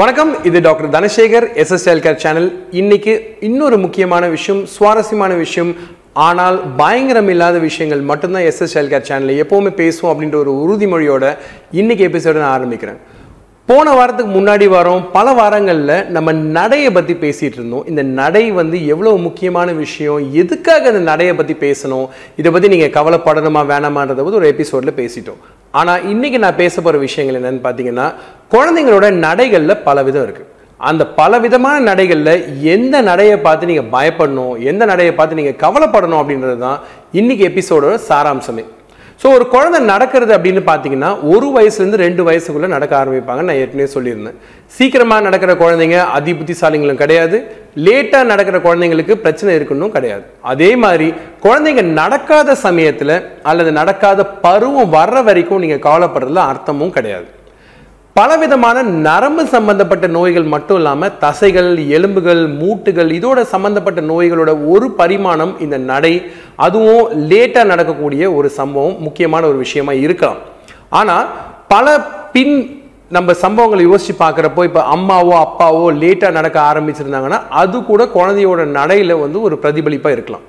வணக்கம் இது doctor Dhanasekar SSL healthcare channel இன்னைக்கு இன்னொரு முக்கியமான விஷயம் சுவாரஸ்யமான விஷயம். ஆனால் பயங்கரம் இல்லாத விஷயங்கள் மட்டும்தான் எஸ்எஸ்எல் ஹெல்கேர் சேனலில் எப்போவுமே பேசுவோம் அப்படின்ற ஒரு உறுதிமொழியோட இன்னைக்கு எபிசோட நான் ஆரம்பிக்கிறேன். போன வாரத்துக்கு முன்னாடி வாரம் பல வாரங்களில் நம்ம நடையை பற்றி பேசிகிட்டு இருந்தோம். இந்த நடை வந்து எவ்வளோ முக்கியமான விஷயம் எதுக்காக இந்த நடையை பற்றி பேசணும் இதை பற்றி நீங்கள் கவலைப்படணுமா வேணாமான்றத பற்றி ஒரு எபிசோடில் பேசிட்டோம். ஆனால் இன்னைக்கு நான் பேச போகிற விஷயங்கள் என்னென்னு பார்த்தீங்கன்னா குழந்தைங்களோட நடைகளில் பல விதம் இருக்குது அந்த பல விதமான நடைகளில் எந்த நடையை பார்த்து நீங்கள் பயப்படணும் எந்த நடையை பார்த்து நீங்கள் கவலைப்படணும் அப்படின்றது தான் இன்னைக்கு எபிசோடோட சாராம்சமே. ஸோ ஒரு குழந்தை நடக்கிறது அப்படின்னு பார்த்தீங்கன்னா ஒரு வயசுலேருந்து ரெண்டு வயசுக்குள்ளே நடக்க ஆரம்பிப்பாங்க நான் ஏற்கனவே சொல்லியிருந்தேன். சீக்கிரமாக நடக்கிற குழந்தைங்க அதி புத்திசாலிங்களும் கிடையாது. லேட்டாக நடக்கிற குழந்தைங்களுக்கு பிரச்சனை இருக்குன்னு கிடையாது. அதே மாதிரி குழந்தைங்க நடக்காத சமயத்தில் அல்லது நடக்காத பருவம் வர்ற வரைக்கும் நீங்கள் கவலைப்படுறதுல அர்த்தமும் கிடையாது. பலவிதமான நரம்பு சம்பந்தப்பட்ட நோய்கள் மட்டும் இல்லாமல் தசைகள் எலும்புகள் மூட்டுகள் இதோட சம்பந்தப்பட்ட நோய்களோட ஒரு பரிமாணம் இந்த நடை. அதுவும் லேட்டாக நடக்கக்கூடிய ஒரு சம்பவம் முக்கியமான ஒரு விஷயமா இருக்கலாம். ஆனால் பல பின் நம்ம சம்பவங்களை யோசிச்சு பார்க்குறப்போ இப்போ அம்மாவோ அப்பாவோ லேட்டாக நடக்க ஆரம்பிச்சிருந்தாங்கன்னா அது கூட குழந்தையோட நடையில் வந்து ஒரு பிரதிபலிப்பாக இருக்கலாம்.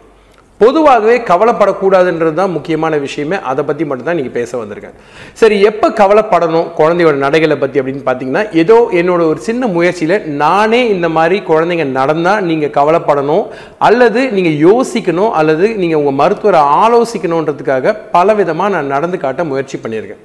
பொதுவாகவே கவலைப்படக்கூடாதுன்றது தான் முக்கியமான விஷயமே. அதை பற்றி மட்டும்தான் நீங்கள் பேச வந்திருக்கேன். சரி எப்போ கவலைப்படணும் குழந்தையோட நடைகளை பற்றி அப்படின்னு பார்த்தீங்கன்னா ஏதோ என்னோட ஒரு சின்ன முயற்சியில் நானே இந்த மாதிரி குழந்தைங்க நடந்தால் நீங்கள் கவலைப்படணும் அல்லது நீங்கள் யோசிக்கணும் அல்லது நீங்கள் உங்கள் மருத்துவரை ஆலோசிக்கணுன்றதுக்காக பல விதமாக நான் நடந்து காட்ட முயற்சி பண்ணியிருக்கேன்.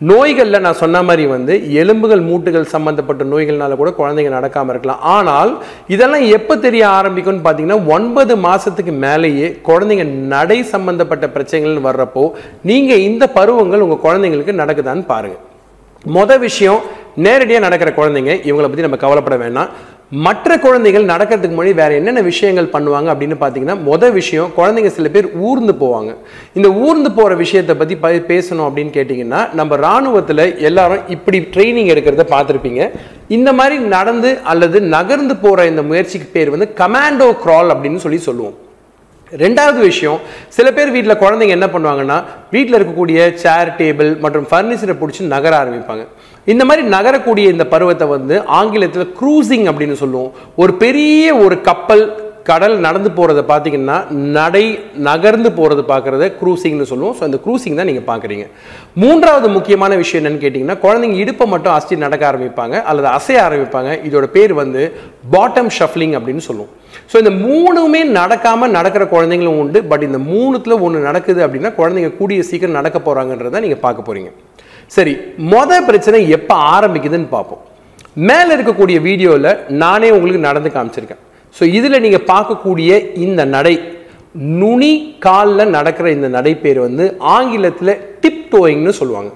நோய்களில் நான் சொன்ன மாதிரி வந்து எலும்புகள் மூட்டுகள் சம்மந்தப்பட்ட நோய்கள்னால கூட குழந்தைங்க நடக்காமல் இருக்கலாம். ஆனால் இதெல்லாம் எப்போ தெரிய ஆரம்பிக்கும்னு பார்த்தீங்கன்னா ஒன்பது மாதத்துக்கு மேலேயே குழந்தைங்க நடை சம்மந்தப்பட்ட பிரச்சனைகள்னு வர்றப்போ நீங்கள் இந்த பருவங்கள் உங்கள் குழந்தைங்களுக்கு நடக்குதான்னு பாருங்கள் மொதல் விஷயம் நேரடியாக நடக்கிற குழந்தைங்க இவங்களை பற்றி நம்ம கவலைப்பட வேணாம். மற்ற குழந்தைகள் நடக்கிறதுக்கு முன்னாடி வேற என்னென்ன விஷயங்கள் பண்ணுவாங்க அப்படின்னு பார்த்தீங்கன்னா மொதல் விஷயம் குழந்தைங்க சில பேர் ஊர்ந்து போவாங்க. இந்த ஊர்ந்து போகிற விஷயத்தை பற்றி ப பேசணும் அப்படின்னு கேட்டிங்கன்னா நம்ம இராணுவத்தில் எல்லாரும் இப்படி ட்ரைனிங் எடுக்கிறத பார்த்துருப்பீங்க. இந்த மாதிரி நடந்து அல்லது நகர்ந்து போகிற இந்த முயற்சிக்கு பேர் வந்து கமாண்டோ கிரால் அப்படின்னு சொல்லி சொல்லுவோம். ரெண்டாவது விஷயம் சில பேர் வீட்டில் குழந்தைங்க என்ன பண்ணுவாங்கன்னா வீட்டில் இருக்கக்கூடிய சேர் டேபிள் மற்றும் ஃபர்னிச்சரை பிடிச்சி நகர ஆரம்பிப்பாங்க. இந்த மாதிரி நகரக்கூடிய இந்த பருவத்தை வந்து ஆங்கிலத்தில் க்ரூசிங் அப்படின்னு சொல்லுவோம். ஒரு பெரிய ஒரு கப்பல் கடல் நடந்து போகிறத பார்த்தீங்கன்னா நடை நகர்ந்து போகிறது பார்க்குறத க்ரூசிங்னு சொல்லுவோம். ஸோ அந்த க்ரூசிங் தான் நீங்கள் பார்க்குறீங்க மூன்றாவது முக்கியமான விஷயம் என்னென்னு கேட்டிங்கன்னா குழந்தைங்க இடுப்பை மட்டும் அஸ்தி நடக்க ஆரம்பிப்பாங்க அல்லது அசைய ஆரம்பிப்பாங்க. இதோட பேர் வந்து பாட்டம் ஷஃப்லிங் அப்படின்னு சொல்லுவோம். ஸோ இந்த மூணுமே நடக்காமல் நடக்கிற குழந்தைங்களும் உண்டு. பட் இந்த மூணுத்தில் ஒன்று நடக்குது அப்படின்னா குழந்தைங்க கூடிய சீக்கிரம் நடக்க போகிறாங்கன்றதை நீங்கள் பார்க்க போகிறீங்க சரி மொதல் பிரச்சனை எப்போ ஆரம்பிக்குதுன்னு பார்ப்போம். மேலே இருக்கக்கூடிய வீடியோவில் நானே உங்களுக்கு நடந்து காமிச்சிருக்கேன். ஸோ இதில் நீங்கள் பார்க்கக்கூடிய இந்த நடை நுனி காலில் நடக்கிற இந்த நடைப்பேர் வந்து ஆங்கிலத்தில் டிப் டோயிங்னு சொல்லுவாங்க.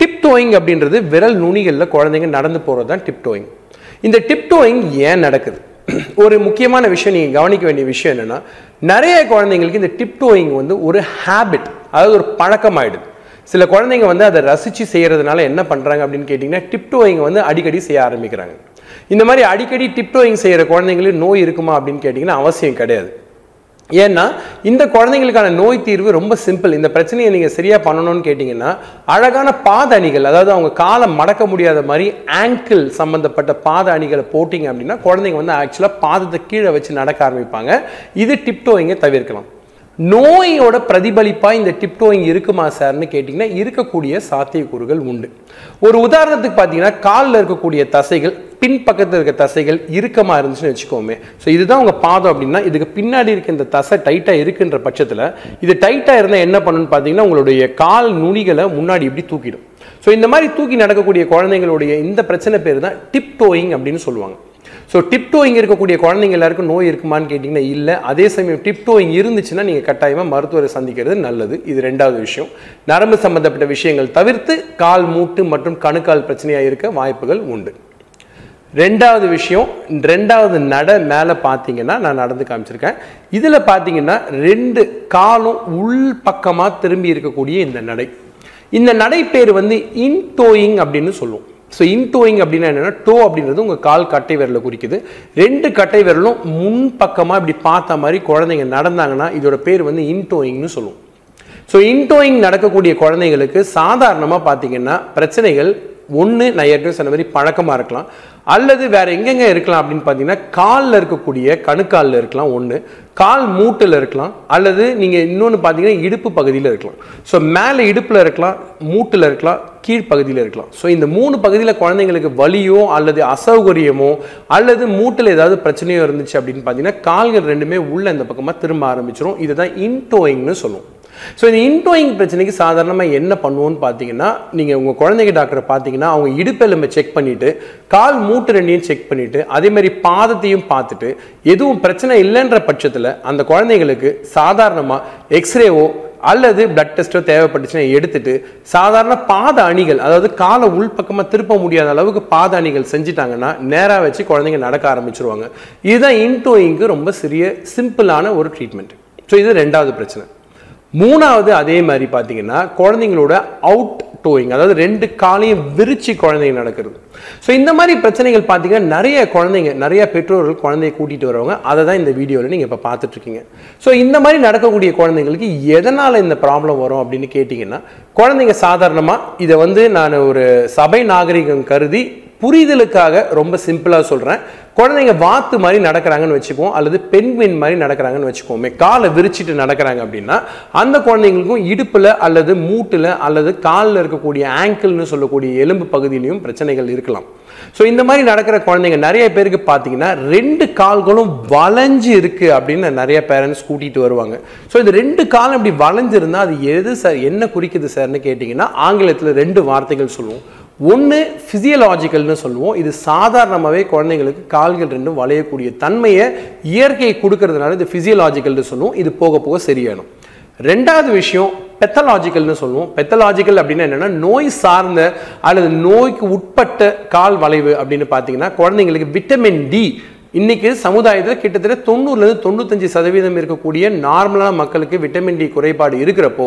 டிப் டோயிங் அப்படின்றது விரல் நுனிகளில் குழந்தைங்க நடந்து போகிறது தான் டிப் டோயிங் இந்த டிப் டோயிங் ஏன் நடக்குது? ஒரு முக்கியமான விஷயம் நீங்கள் கவனிக்க வேண்டிய விஷயம் என்னென்னா நிறைய குழந்தைங்களுக்கு இந்த டிப் டோயிங் வந்து ஒரு ஹேபிட் அதாவது ஒரு பழக்கமாயிடுது. சில குழந்தைங்க வந்து அதை ரசித்து செய்கிறதுனால என்ன பண்ணுறாங்க அப்படின்னு கேட்டிங்கன்னா டிப்டோயிங் வந்து அடிக்கடி செய்ய ஆரம்பிக்கிறாங்க. இந்த மாதிரி அடிக்கடி டிப்டோயிங் செய்கிற குழந்தைங்களுக்கு நோய் இருக்குமா அப்படின்னு கேட்டிங்கன்னா அவசியம் கிடையாது. ஏன்னா இந்த குழந்தைங்களுக்கான நோய் தீர்வு ரொம்ப சிம்பிள் இந்த பிரச்சனையை நீங்கள் சரியாக பண்ணணும்னு கேட்டிங்கன்னா அழகான பாத அணிகள் அதாவது அவங்க காலை மடக்க முடியாத மாதிரி ஆங்கிள் சம்மந்தப்பட்ட பாத அணிகளை போட்டிங்க அப்படின்னா குழந்தைங்க வந்து ஆக்சுவலாக பாதத்தை கீழே வச்சு நடக்க ஆரம்பிப்பாங்க. இது டிப்டோயிங்க தவிர்க்கலாம். நோயோட பிரதிபலிப்பாக இந்த டிப்டோயிங் இருக்குமா சார்னு கேட்டிங்கன்னா இருக்கக்கூடிய சாத்தியக்கூறுகள் உண்டு. ஒரு உதாரணத்துக்கு பார்த்தீங்கன்னா காலில் இருக்கக்கூடிய தசைகள் பின்பக்கத்தில் இருக்க தசைகள் இறுக்கமாக இருந்துச்சுன்னு வச்சுக்கோமே. ஸோ இதுதான் உங்கள் பாதம் அப்படின்னா இதுக்கு பின்னாடி இருக்க இந்த தசை டைட்டாக இருக்குன்ற பட்சத்தில் இது டைட்டாக இருந்தால் என்ன பண்ணுன்னு பார்த்தீங்கன்னா உங்களுடைய கால் நுனிகளை முன்னாடி இப்படி தூக்கிடும். ஸோ இந்த மாதிரி தூக்கி நடக்கக்கூடிய குழந்தைங்களுடைய இந்த பிரச்சனை பேர் தான் டிப் டோயிங் அப்படின்னு சொல்லுவாங்க. ஸோ டிப்டோயிங் இருக்கக்கூடிய குழந்தைங்க எல்லாருக்கும் நோய் இருக்குமான்னு கேட்டிங்கன்னா இல்லை. அதே சமயம் டிப்டோயிங் இருந்துச்சுன்னா நீங்கள் கட்டாயமாக மருத்துவரை சந்திக்கிறது நல்லது. இது ரெண்டாவது விஷயம். நரம்பு சம்பந்தப்பட்ட விஷயங்கள் தவிர்த்து கால் மூட்டு மற்றும் கணுக்கால் பிரச்சனையாக இருக்க வாய்ப்புகள் உண்டு. ரெண்டாவது விஷயம் ரெண்டாவது நட மேலே பார்த்தீங்கன்னா நான் நடந்து காமிச்சிருக்கேன். இதில் பார்த்தீங்கன்னா ரெண்டு காலும் உள் பக்கமாக திரும்பி இருக்கக்கூடிய இந்த நடை. இந்த நடை பேர் வந்து இன்டோயிங் அப்படின்னு சொல்லுவோம். ஸோ இன்டோயிங் அப்படின்னா என்னென்னா டோ அப்படின்றது உங்கள் கால் கட்டை விரலை குறிக்குது. ரெண்டு கட்டை விரலும் முன் பக்கமாக இப்படி பார்த்த மாதிரி குழந்தைங்க நடந்தாங்கன்னா இதோட பேர் வந்து இன்டோயிங்னு சொல்லுவோம். ஸோ இன்டோயிங் நடக்கக்கூடிய குழந்தைங்களுக்கு சாதாரணமாக பார்த்தீங்கன்னா பிரச்சனைகள் ஒன்று நான் ஏற்கனவே சொன்ன மாதிரி பழக்கமாக இருக்கலாம். அல்லது வேறு எங்கெங்கே இருக்கலாம் அப்படின்னு பார்த்தீங்கன்னா காலில் இருக்கக்கூடிய கணுக்காலில் இருக்கலாம் ஒன்று கால் மூட்டில் இருக்கலாம் அல்லது நீங்கள் இன்னொன்று பார்த்தீங்கன்னா இடுப்பு பகுதியில் இருக்கலாம். ஸோ மேலே இடுப்பில் இருக்கலாம் மூட்டில் இருக்கலாம் கீழ்ப்பகுதியில் இருக்கலாம். ஸோ இந்த மூணு பகுதியில் குழந்தைங்களுக்கு வலியோ அல்லது அசௌகரியமோ அல்லது மூட்டில் ஏதாவது பிரச்சனையோ இருந்துச்சு அப்படின்னு பார்த்தீங்கன்னா கால்கள் ரெண்டுமே உள்ள இந்த பக்கமாக திரும்ப ஆரம்பிச்சிடும் இதுதான் இன்டோயிங்னு சொல்லுவோம். ஸோ இந்த இன்டோயிங் பிரச்சனைக்கு சாதாரணமாக என்ன பண்ணுவோன்னு பார்த்தீங்கன்னா நீங்கள் உங்கள் குழந்தைங்க டாக்டரை பார்த்தீங்கன்னா அவங்க இடுப்பெலும்பை செக் பண்ணிவிட்டு கால் மூட்டு ரெண்டையும் செக் பண்ணிவிட்டு அதே மாதிரி பாதத்தையும் பார்த்துட்டு எதுவும் பிரச்சனை இல்லைன்ற பட்சத்தில் அந்த குழந்தைங்களுக்கு சாதாரணமாக எக்ஸ்ரேவோ அல்லது பிளட் டெஸ்ட்டோ தேவைப்பட்டுச்சுன்னா எடுத்துட்டு சாதாரண பாத அணிகள் அதாவது காலை உள்பக்கமாக திருப்ப முடியாத அளவுக்கு பாத அணிகள் செஞ்சுட்டாங்கன்னா நேராக வச்சு குழந்தைங்க நடக்க ஆரம்பிச்சிருவாங்க. இதுதான் இன்டோயிங்க்கு ரொம்ப சிறிய சிம்பிளான ஒரு ட்ரீட்மெண்ட் ஸோ இது ரெண்டாவது பிரச்சனை. மூணாவது அதே மாதிரி பார்த்தீங்கன்னா குழந்தைங்களோட அவுட் டோயிங் அதாவது ரெண்டு காலையும் விரிச்சு குழந்தைங்க நடக்கிறது. ஸோ இந்த மாதிரி பிரச்சனைகள் பார்த்தீங்கன்னா நிறைய குழந்தைங்க நிறைய பெற்றோர்கள் குழந்தைய கூட்டிகிட்டு வரவங்க அதை தான் இந்த வீடியோவில் நீங்கள் இப்போ பார்த்துட்ருக்கீங்க. ஸோ இந்த மாதிரி நடக்கக்கூடிய குழந்தைங்களுக்கு எதனால் இந்த ப்ராப்ளம் வரும் அப்படின்னு கேட்டிங்கன்னா குழந்தைங்க சாதாரணமாக இதை வந்து நான் ஒரு சபை நாகரிகம் கருதி புரிதலுக்காக ரொம்ப சிம்பிளாக சொல்கிறேன் குழந்தைங்க வாத்து மாதிரி நடக்கிறாங்கன்னு வச்சுக்குவோம் அல்லது பெண்குயின் மாதிரி நடக்கிறாங்கன்னு வச்சுக்கோமே காலை விரிச்சிட்டு நடக்கிறாங்க அப்படின்னா அந்த குழந்தைங்களுக்கும் இடுப்பில் அல்லது மூட்டில் அல்லது காலில் இருக்கக்கூடிய ஆங்கிள்னு சொல்லக்கூடிய எலும்பு பகுதியிலையும் பிரச்சனைகள் இருக்கலாம். ஸோ இந்த மாதிரி நடக்கிற குழந்தைங்க நிறைய பேருக்கு பார்த்தீங்கன்னா ரெண்டு கால்களும் வளைஞ்சு இருக்குது அப்படின்னு நிறைய பேரண்ட்ஸ் கூட்டிகிட்டு வருவாங்க. ஸோ இந்த ரெண்டு காலம் இப்படி வளைஞ்சிருந்தால் அது எது சார் என்ன குறிக்குது சார்னு கேட்டிங்கன்னா ஆங்கிலத்தில் ரெண்டு வார்த்தைகள் சொல்லுவோம். ஒன்று ஃபிசியலாஜிக்கல்னு சொல்லுவோம். இது சாதாரணமாகவே குழந்தைங்களுக்கு கால்கள் ரெண்டும் வளையக்கூடிய தன்மையை இயற்கை கொடுக்கறதுனால இது ஃபிசியலாஜிக்கல்னு சொல்லுவோம். இது போக போக சரியாயிடும். ரெண்டாவது விஷயம் பெத்தலாஜிக்கல்னு சொல்லுவோம். பெத்தலாஜிக்கல் அப்படின்னா என்னென்னா நோய் சார்ந்த அல்லது நோய்க்கு உட்பட்ட கால் வளைவு அப்படின்னு பார்த்தீங்கன்னா குழந்தைங்களுக்கு விட்டமின் டி இன்றைக்கி சமுதாயத்தில் கிட்டத்தட்ட தொண்ணூறுலேருந்து தொண்ணூத்தஞ்சு சதவீதம் இருக்கக்கூடிய நார்மலான மக்களுக்கு விட்டமின் டி குறைபாடு இருக்கிறப்போ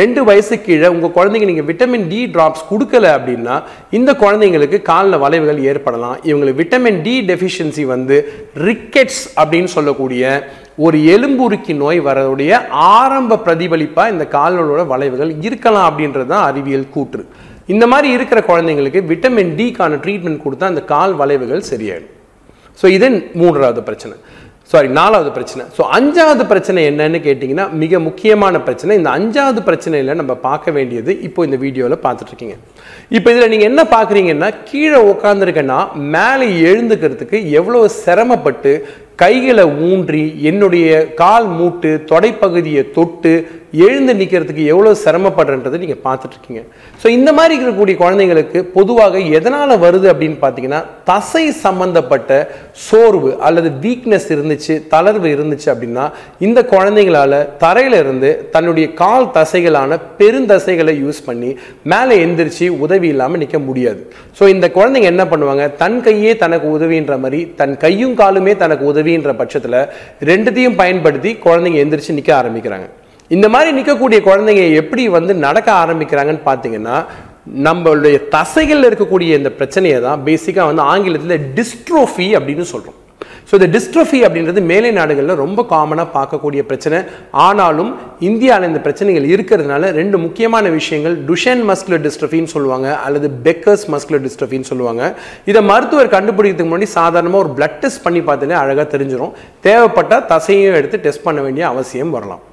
ரெண்டு வயசு கீழே உங்கள் குழந்தைங்க நீங்கள் விட்டமின் டி ட்ராப்ஸ் கொடுக்கல அப்படின்னா இந்த குழந்தைங்களுக்கு காலில் வளைவுகள் ஏற்படலாம். இவங்களுக்கு விட்டமின் டி டெஃபிஷியன்சி வந்து ரிக்கெட்ஸ் அப்படின்னு சொல்லக்கூடிய ஒரு எலும்புருக்கி நோய் வரக்கூடிய ஆரம்ப பிரதிபலிப்பாக இந்த கால்களோட வளைவுகள் இருக்கலாம் அப்படின்றது தான் அறிவியல் கூற்று. இந்த மாதிரி இருக்கிற குழந்தைங்களுக்கு விட்டமின் டிக்கான ட்ரீட்மெண்ட் கொடுத்தா அந்த கால் வளைவுகள் சரியாயிடும். ஸோ இது மூன்றாவது பிரச்சனை. சாரி நாலாவது பிரச்சனை. ஸோ அஞ்சாவது பிரச்சனை என்னன்னு கேட்டிங்கன்னா மிக முக்கியமான பிரச்சனை. இந்த அஞ்சாவது பிரச்சனையில் நம்ம பார்க்க வேண்டியது இப்போ இந்த வீடியோவில் பார்த்துட்ருக்கீங்க. இப்போ இதில் நீங்கள் என்ன பார்க்குறீங்கன்னா கீழே உட்காந்துருக்கேன்னா மேலே எழுந்துக்கிறதுக்கு எவ்வளோ சிரமப்பட்டு கைகளை ஊன்றி என்னுடைய கால் மூட்டு தொடைப்பகுதியை தொட்டு எழுந்து நிற்கிறதுக்கு எவ்வளோ சிரமப்படுறன்றதை நீங்கள் பார்த்துட்ருக்கீங்க. ஸோ இந்த மாதிரி இருக்கக்கூடிய குழந்தைங்களுக்கு பொதுவாக எதனால் வருது அப்படின்னு பார்த்தீங்கன்னா தசை சம்பந்தப்பட்ட சோர்வு அல்லது வீக்னஸ் இருந்துச்சு தளர்வு இருந்துச்சு அப்படின்னா இந்த குழந்தைங்களால தரையிலிருந்து தன்னுடைய கால் தசைகளான பெருந்தசைகளை யூஸ் பண்ணி மேலே எந்திரிச்சு உதவி இல்லாமல் நிற்க முடியாது. ஸோ இந்த குழந்தைங்க என்ன பண்ணுவாங்க? தன் கையே தனக்கு உதவின்ற மாதிரி தன் கையும் காலுமே தனக்கு உதவின்ற பட்சத்தில் ரெண்டுத்தையும் பயன்படுத்தி குழந்தைங்க எந்திரிச்சு நிற்க ஆரம்பிக்கிறாங்க. இந்த மாதிரி நிற்கக்கூடிய குழந்தைங்க எப்படி வந்து நடக்க ஆரம்பிக்கிறாங்கன்னு பார்த்தீங்கன்னா நம்மளுடைய தசைகளில் இருக்கக்கூடிய இந்த பிரச்சனையை தான் பேசிக்காக வந்து ஆங்கிலத்தில் டிஸ்ட்ரோஃபி அப்படின்னு சொல்கிறோம் ஸோ இந்த டிஸ்ட்ரோஃபி அப்படின்றது மேலை நாடுகளில் ரொம்ப காமனாக பார்க்கக்கூடிய பிரச்சனை. ஆனாலும் இந்தியாவில் இந்த பிரச்சனைகள் இருக்கிறதுனால ரெண்டு முக்கியமான விஷயங்கள் டுஷன் மஸ்குலர் டிஸ்ட்ரஃபின்னு சொல்லுவாங்க அல்லது பெக்கர்ஸ் மஸ்குலர் டிஸ்ட்ரஃபின்னு சொல்லுவாங்க. இதை மருத்துவர் கண்டுபிடிக்கிறதுக்கு முன்னாடி சாதாரணமாக ஒரு பிளட் டெஸ்ட் பண்ணி பார்த்தாலே அழகாக தெரிஞ்சிடும் தேவைப்பட்டால் தசையும் எடுத்து டெஸ்ட் பண்ண வேண்டிய அவசியம் வரலாம்.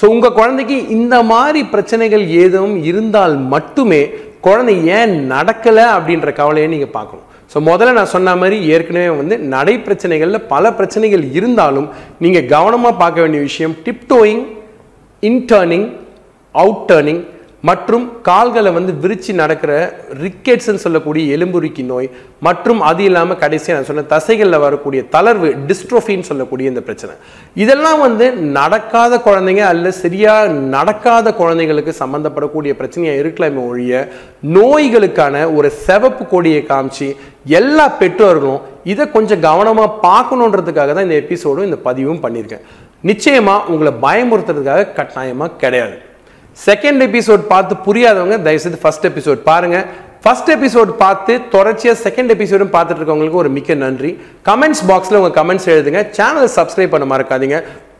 ஸோ உங்கள் குழந்தைக்கு இந்த மாதிரி பிரச்சனைகள் ஏதும் இருந்தால் மட்டுமே குழந்தை ஏன் நடக்கலை அப்படின்ற கவலையை நீங்கள் பார்க்கணும். ஸோ முதல்ல நான் சொன்ன மாதிரி ஏற்கனவே வந்து நடை பிரச்சனைகளில் பல பிரச்சனைகள் இருந்தாலும் நீங்கள் கவனமாக பார்க்க வேண்டிய விஷயம் டிப்டோயிங் இன்டர்னிங் அவுட் டேர்னிங் மற்றும் கால்களை வந்து விரிச்சு நடக்கிற ரிக்கெட்ஸ்ன்னு சொல்லக்கூடிய எலும்புருக்கி நோய் மற்றும் அது இல்லாமல் கடைசியாக நான் சொன்ன தசைகளில் வரக்கூடிய தளர்வு டிஸ்ட்ரோஃபின்னு சொல்லக்கூடிய இந்த பிரச்சனை. இதெல்லாம் வந்து நடக்காத குழந்தைங்க அல்ல சரியாக நடக்காத குழந்தைங்களுக்கு சம்மந்தப்படக்கூடிய பிரச்சனையாக இருக்கலாமே ஒழிய நோய்களுக்கான ஒரு சிவப்பு கொடியை காமிச்சு எல்லா பெற்றோர்களும் இதை கொஞ்சம் கவனமாக பார்க்கணுன்றதுக்காக தான் இந்த எபிசோடும் இந்த பதிவும் பண்ணியிருக்கேன். நிச்சயமாக உங்களை பயமுறுத்துறதுக்காக கட்டாயமாக கிடையாது. செகண்ட் எபிசோட் பார்த்து புரியாதவங்க தயவுசெய்து ஃபர்ஸ்ட் எபிசோட் பாருங்கள் ஃபர்ஸ்ட் எபிசோட் பார்த்து தொடர்ச்சியாக செகண்ட் எபிசோடும் பார்த்துட்டு இருக்கவங்களுக்கு ஒரு மிக்க நன்றி. கமெண்ட்ஸ் பாக்ஸில் உங்கள் கமெண்ட்ஸ் எழுதுங்க. சேனலை சப்ஸ்கிரைப் பண்ண மறக்காதீங்க.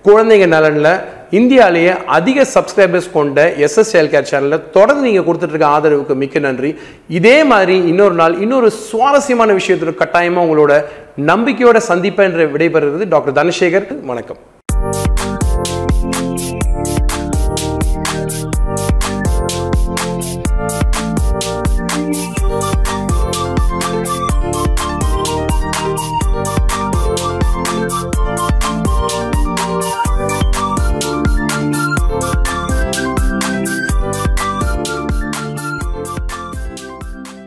குழந்தைங்க நலனில் இந்தியாவிலேயே அதிக சப்ஸ்கிரைபர்ஸ் கொண்ட எஸ்எஸ் ஹெல்த் கேர் சேனலில் தொடர்ந்து நீங்கள் கொடுத்துட்டு இருக்க ஆதரவுக்கு மிக்க நன்றி. இதே மாதிரி இன்னொரு நாள் இன்னொரு சுவாரஸ்யமான விஷயத்தோட கட்டாயமாக உங்களோட நம்பிக்கையோட சந்திப்பேன் என்று விடைபெறுகிறது டாக்டர் தனசேகர். வணக்கம்.